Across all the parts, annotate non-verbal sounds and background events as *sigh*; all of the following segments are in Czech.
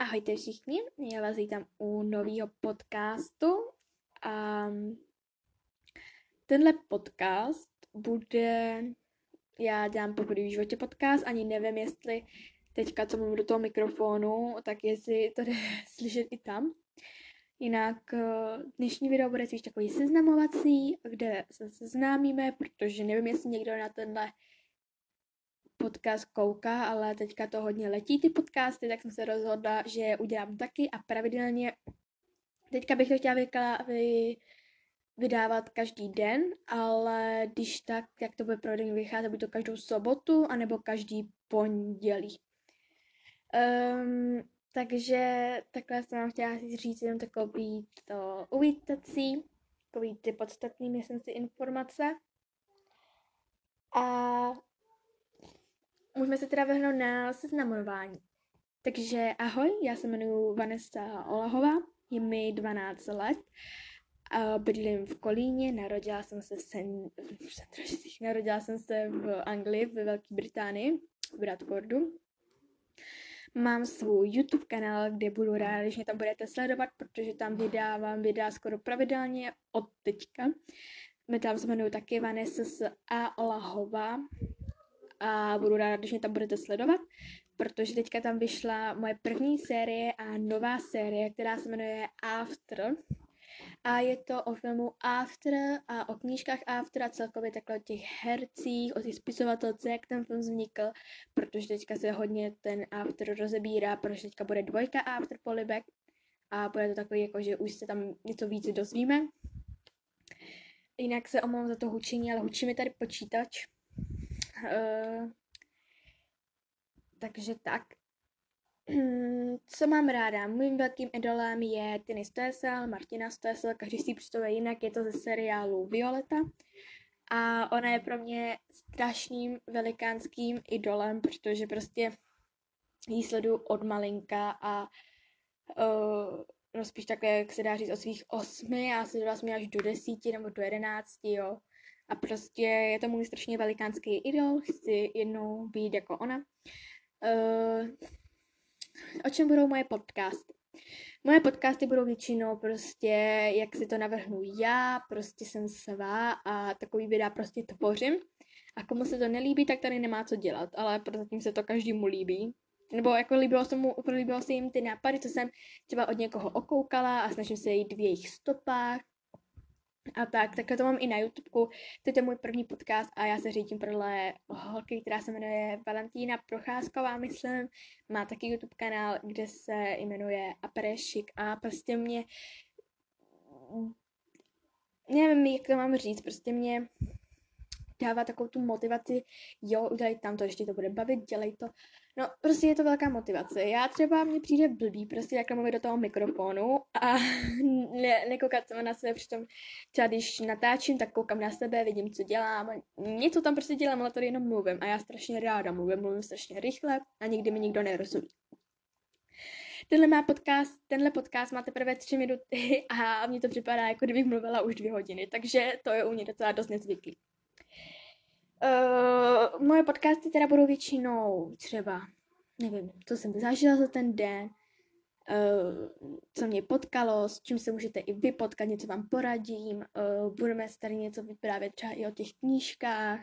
Ahojte všichni, já vás vítám u nového podcastu. Um, tenhle podcast bude, já dělám poprvé v životě podcast, ani nevím, jestli teďka, co mluvím do toho mikrofonu, tak jestli to jde *laughs* slyšet i tam. Jinak eh, dnešní video bude spíš takový seznamovací, kde se seznámíme, protože nevím, jestli někdo na tenhle podcast kouká, ale teďka to hodně letí ty podcasty, tak jsem se rozhodla, že je udělám taky a pravidelně teďka bych to chtěla vykla, vy, vydávat každý den, ale když tak, jak to bude pravidelně vycházet, bude to každou sobotu anebo každý pondělí. Um, takže takhle jsem vám chtěla říct jenom takový to uvítací, takový ty podstatný, myslím si, informace. A můžeme se teda vrhnout na seznamování. Takže ahoj, já se jmenuji Vanessa Olahová, je mi 12 let, bydlím v Kolíně, narodila jsem se sen, *laughs* narodila jsem se v Anglii, ve Velké Británii, v Bradfordu. Mám svůj YouTube kanál, kde budu ráda, když mě tam budete sledovat, protože tam vydávám videa skoro pravidelně od teďka. My tam se jmenuji taky Vanessa A. Olahová, a budu ráda, když mě tam budete sledovat, protože teďka tam vyšla moje první série a nová série, která se jmenuje After. A je to o filmu After a o knížkách After a celkově takhle o těch hercích, o těch spisovatelce, jak ten film vznikl, protože teďka se hodně ten After rozebírá, protože teďka bude dvojka After Polibek a bude to takový, jako, že už se tam něco víc dozvíme. Jinak se omlouvám za to hučení, ale hučí mi tady počítač, Uh, takže tak. *clears throat* Co mám ráda? Mým velkým idolem je Tiny Stoessel, Martina Stoessel, každý si představuje jinak, je to ze seriálu Violeta. A ona je pro mě strašným velikánským idolem, protože prostě jí sleduju od malinka a uh, no spíš takhle, jak se dá říct, od svých osmi, já se vlastně až do desíti nebo do jedenácti, jo. A prostě je to můj strašně velikánský idol, chci jednou být jako ona. Uh, o čem budou moje podcasty? Moje podcasty budou většinou prostě, jak si to navrhnu já, prostě jsem svá a takový videa prostě tvořím. A komu se to nelíbí, tak tady nemá co dělat, ale prozatím se to každému líbí. Nebo jako líbilo se, mu, líbilo se jim ty nápady, co jsem třeba od někoho okoukala a snažím se jít v jejich stopách a tak, takhle to mám i na YouTube. To je můj první podcast a já se řídím podle holky, která se jmenuje Valentína Procházková, myslím. Má taky YouTube kanál, kde se jmenuje Aperešik a prostě mě nevím, jak to mám říct, prostě mě dává takovou tu motivaci, jo, udělej tam to, ještě to bude bavit, dělej to. No, prostě je to velká motivace. Já třeba mně přijde blbý prostě jak mluvit do toho mikrofonu a *laughs* ne, nekoukat se na sebe, přitom třeba když natáčím, tak koukám na sebe, vidím, co dělám. Něco tam prostě dělám, ale tady jenom mluvím a já strašně ráda mluvím, mluvím strašně rychle a nikdy mi nikdo nerozumí. Tenhle, má podcast, tenhle podcast má teprve tři minuty *laughs* a mně to připadá, jako kdybych mluvila už dvě hodiny, takže to je u mě docela dost nezvyklý. Uh, moje podcasty teda budou většinou třeba, nevím, co jsem zažila za ten den, uh, co mě potkalo, s čím se můžete i vy potkat, něco vám poradím, uh, budeme se tady něco vyprávět třeba i o těch knížkách.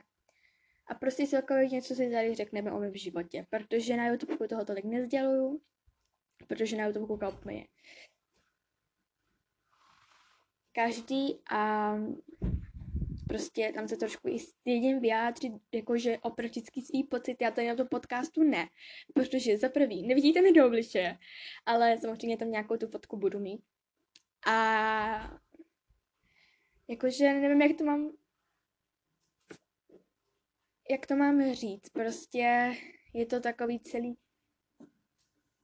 A prostě celkově něco si tady řekneme o mém životě, protože na YouTube toho tolik nezděluju, protože na YouTube koukal úplně každý a prostě tam se trošku i stydím vyjádřit, jakože opravdicky svý pocity, já to na to podcastu ne, protože za prvý, nevidíte mi do obličeje, ale samozřejmě tam nějakou tu fotku budu mít. A jakože nevím, jak to mám jak to mám říct, prostě je to takový celý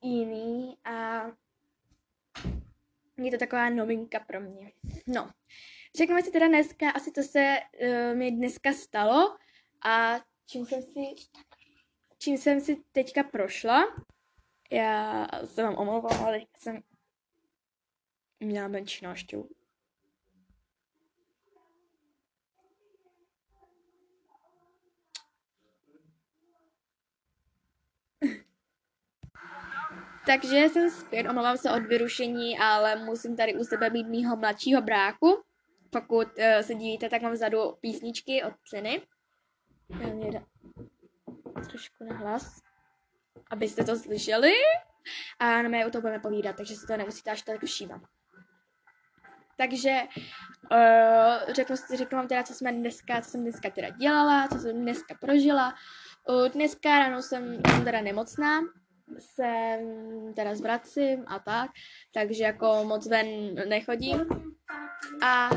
jiný a je to taková novinka pro mě. No, Řekněme si teda dneska, asi to se uh, mi dneska stalo a čím jsem si, čím jsem si teďka prošla. Já se vám omlouvám, ale jsem měla menší náštěvu. *laughs* Takže jsem zpět, omlouvám se od vyrušení, ale musím tady u sebe mít mýho mladšího bráku. Pokud uh, se divíte, tak mám vzadu písničky od Ceny. Trošku na hlas, abyste to slyšeli. A na mě o to budeme povídat, takže si to nemusíte až tak všímat. Takže uh, řeknu, řeknu vám teda, co jsme dneska, co jsem dneska teda dělala, co jsem dneska prožila. Uh, dneska ráno jsem, jsem teda nemocná, jsem teda zvracím a tak, takže jako moc ven nechodím. A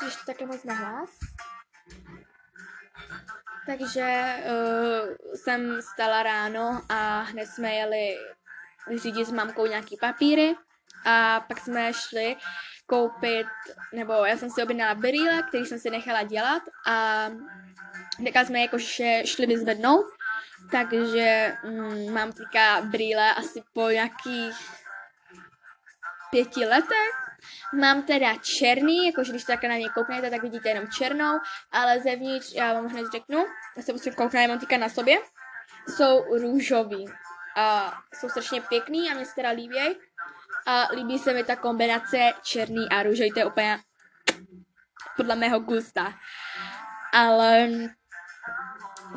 to takhle moc nahlas. Takže uh, jsem stala ráno a hned jsme jeli řídit s mamkou nějaký papíry a pak jsme šli koupit, nebo já jsem si objednala brýle, který jsem si nechala dělat a teďka jsme jakože šli vyzvednout, takže mm, mám teďka brýle asi po nějakých pěti letech Mám teda černý, jakože když takhle na mě kouknete, tak vidíte jenom černou, ale zevnitř, já vám hned řeknu, já se musím kouknout, já mám týka na sobě, jsou růžový. A jsou strašně pěkný a mě se teda líbí. A líbí se mi ta kombinace černý a růžový, to je úplně podle mého gusta. Ale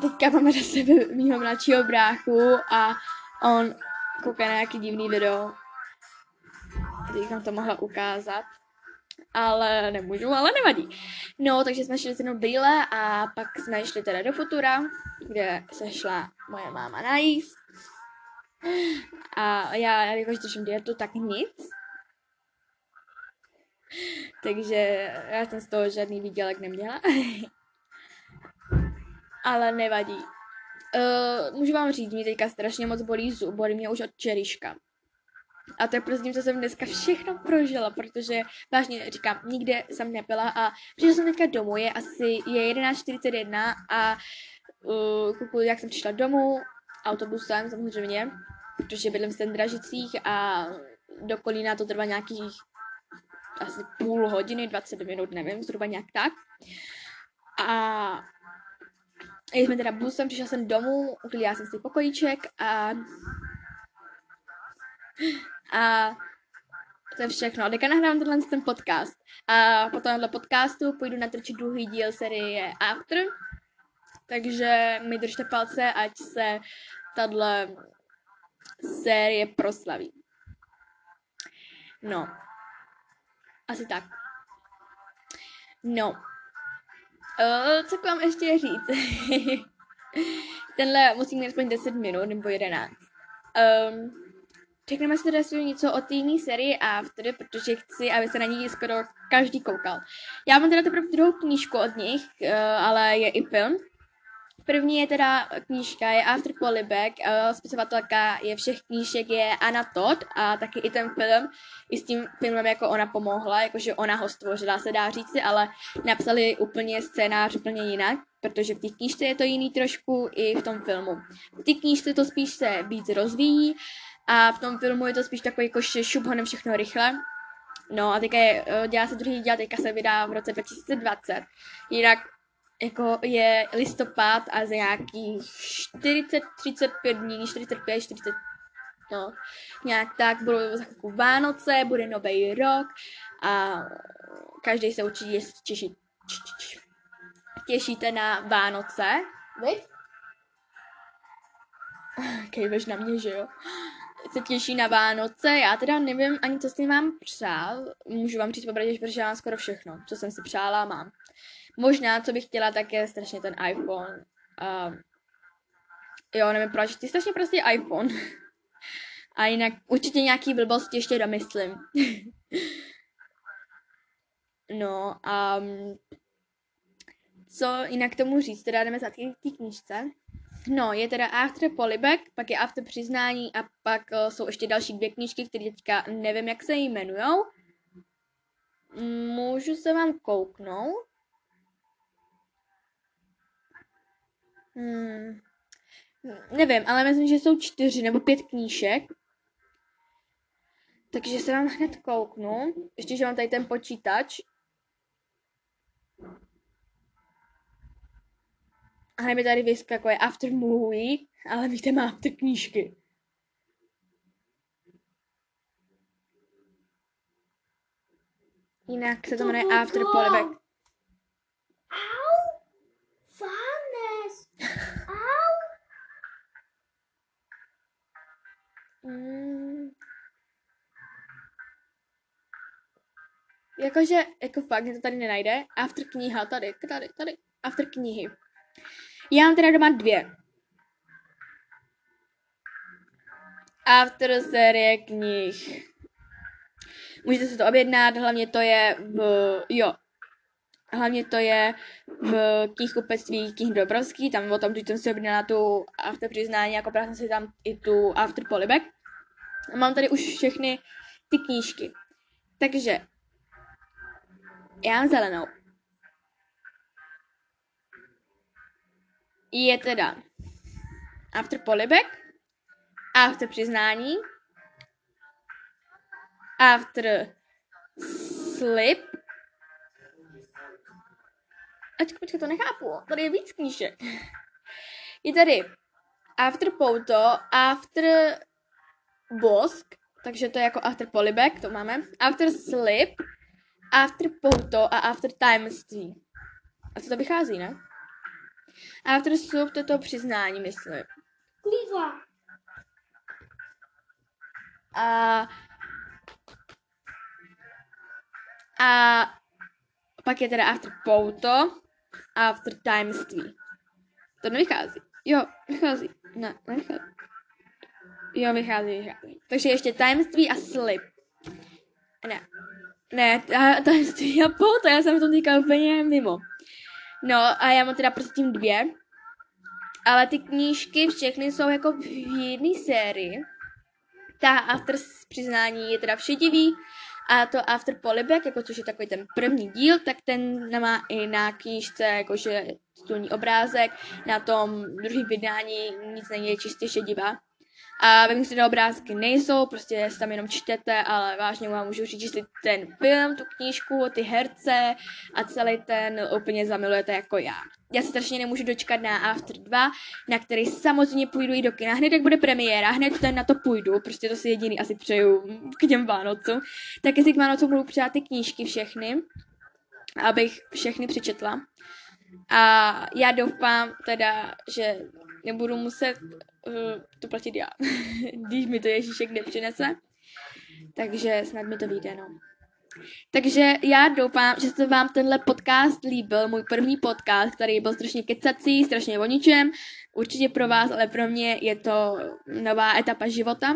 teďka máme na sebe mýho mladšího bráchu a on kouká na nějaký divný video bych vám to mohla ukázat. Ale nemůžu, ale nevadí. No, takže jsme šli jenom brýle a pak jsme šli teda do Futura, kde se šla moje máma najíst. A já, jakož držím dietu, tak nic. Takže já jsem z toho žádný výdělek neměla. *laughs* ale nevadí. Uh, můžu vám říct, mě teďka strašně moc bolí zub, bolí mě už od čeriška. A to je prostě, co jsem dneska všechno prožila, protože vážně říkám, nikde jsem nebyla a přišla jsem teďka domů, je asi je 11.41 a uh, kuku, jak jsem přišla domů, autobusem samozřejmě, protože bydlím v Stendražicích a do Kolína to trvá nějakých asi půl hodiny, 20 minut, nevím, zhruba nějak tak. A jsme teda busem, přišla jsem domů, uklidila jsem si pokojíček a a to je všechno. Teďka nahrávám tenhle ten podcast. A po tomhle podcastu půjdu natrčit druhý díl série After. Takže mi držte palce, ať se tahle série proslaví. No. Asi tak. No. Uh, co k vám ještě říct? *laughs* Tenhle musí mít aspoň 10 minut nebo 11. Um, Řekneme si teda něco o týmní sérii After, protože chci, aby se na ní skoro každý koukal. Já mám teda teprve druhou knížku od nich, uh, ale je i film. První je teda knížka, je After Polybag, uh, spisovatelka je všech knížek je Anna Todd a taky i ten film, i s tím filmem jako ona pomohla, jakože ona ho stvořila, se dá říci, ale napsali úplně scénář úplně jinak, protože v té knížce je to jiný trošku i v tom filmu. V té knížce to spíš se víc rozvíjí, a v tom filmu je to spíš takový jako šup honem všechno rychle. No a teďka je, eh, dělá se druhý díl, teďka se vydá v roce 2020. Jinak jako je listopad a za nějakých 40, 35 dní, 45, 40, no, nějak tak, budou za chvilku Vánoce, bude nový rok a každý se určitě těší, těšíte na Vánoce, viď? Kejveš na mě, že jo? se těší na Vánoce. Já teda nevím ani, co si mám přál. Můžu vám říct popravdě, že mám skoro všechno, co jsem si přála, mám. Možná, co bych chtěla, tak je strašně ten iPhone. Uh, jo, nevím proč, ty strašně prostě iPhone. A jinak určitě nějaký blbosti ještě domyslím. no, um, co jinak tomu říct, teda jdeme za té knížce. No, je teda After Polybag, pak je After Přiznání a pak uh, jsou ještě další dvě knížky, které teďka nevím, jak se jmenujou. Můžu se vám kouknout? Hmm. Nevím, ale myslím, že jsou čtyři nebo pět knížek. Takže se vám hned kouknu. Ještě, že mám tady ten počítač. A hned mi tady vyskakuje after movie, ale víte, má after knížky. Jinak se to jmenuje After to. Jakože, jako fakt, mě to tady nenajde. After kniha, tady, tady, tady. After knihy. Já mám teda doma dvě. After série knih. Můžete si to objednat, hlavně to je v, jo, hlavně to je v knihkupectví Knih Dobrovský, tam o tom, když jsem si objednala tu after přiznání, jako jsem si tam i tu after polybag. A mám tady už všechny ty knížky. Takže já mám zelenou. Je teda after polybag, after přiznání, after slip. Ačka, počkej, to nechápu. Tady je víc knížek. Je tady after pouto, after bosk, takže to je jako after polybag, to máme. After slip, after pouto a after timeství. A co to vychází, ne? After soup, to je to přiznání, myslím. Klíva! A, a pak je teda after pouto a after timeství. To nevychází. Jo, vychází. Ne, nevychází. Jo, vychází, vychází. Takže ještě timeství a slip. Ne. Ne, ta- tajemství a pouto, já jsem to teďka úplně mimo. No a já mám teda prostě tím dvě. Ale ty knížky všechny jsou jako v jedné sérii. Ta after přiznání je teda všedivý a to after polybag, jako což je takový ten první díl, tak ten má i na knížce jakože titulní obrázek, na tom druhém vydání nic není, je čistě šedivá. A ve ty obrázky nejsou, prostě si tam jenom čtete, ale vážně vám můžu říct, že si ten film, tu knížku, ty herce a celý ten úplně zamilujete jako já. Já se strašně nemůžu dočkat na After 2, na který samozřejmě půjdu i do kina. Hned jak bude premiéra, hned ten na to půjdu, prostě to si jediný asi přeju k těm Vánocům. Tak jestli k Vánocům budu přát ty knížky všechny, abych všechny přečetla. A já doufám teda, že nebudu muset uh, to platit já, *laughs* když mi to Ježíšek nepřinese. Takže snad mi to vyjde, no. Takže já doufám, že se vám tenhle podcast líbil, můj první podcast, který byl strašně kecací, strašně o ničem. Určitě pro vás, ale pro mě je to nová etapa života.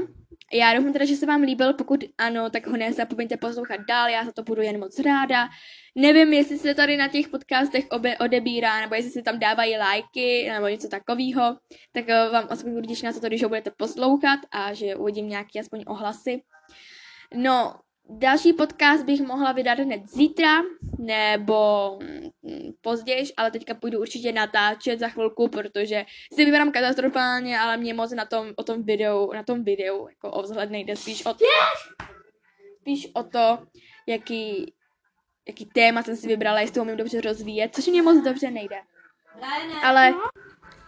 Já doufám teda, že se vám líbil, pokud ano, tak ho nezapomeňte poslouchat dál, já za to budu jen moc ráda. Nevím, jestli se tady na těch podcastech obe odebírá, nebo jestli se tam dávají lajky, nebo něco takového, tak eh, vám aspoň budu na to, když ho budete poslouchat a že uvidím nějaké aspoň ohlasy. No, další podcast bych mohla vydat hned zítra, nebo mm, později, ale teďka půjdu určitě natáčet za chvilku, protože si vypadám katastrofálně, ale mě moc na tom, o tom videu, na tom videu, jako o vzhled nejde spíš o, spíš o to, jaký, jaký téma jsem si vybrala, jestli to umím dobře rozvíjet, což mě moc dobře nejde. Ale,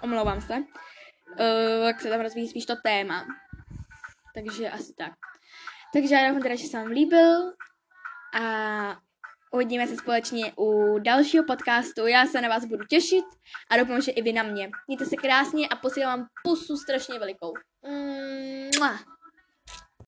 omlouvám se, uh, jak se tam rozvíjí spíš to téma. Takže asi tak. Takže já doufám teda, že se vám líbil a uvidíme se společně u dalšího podcastu. Já se na vás budu těšit a doufám, že i vy na mě. Mějte se krásně a posílám vám pusu strašně velikou. Mua.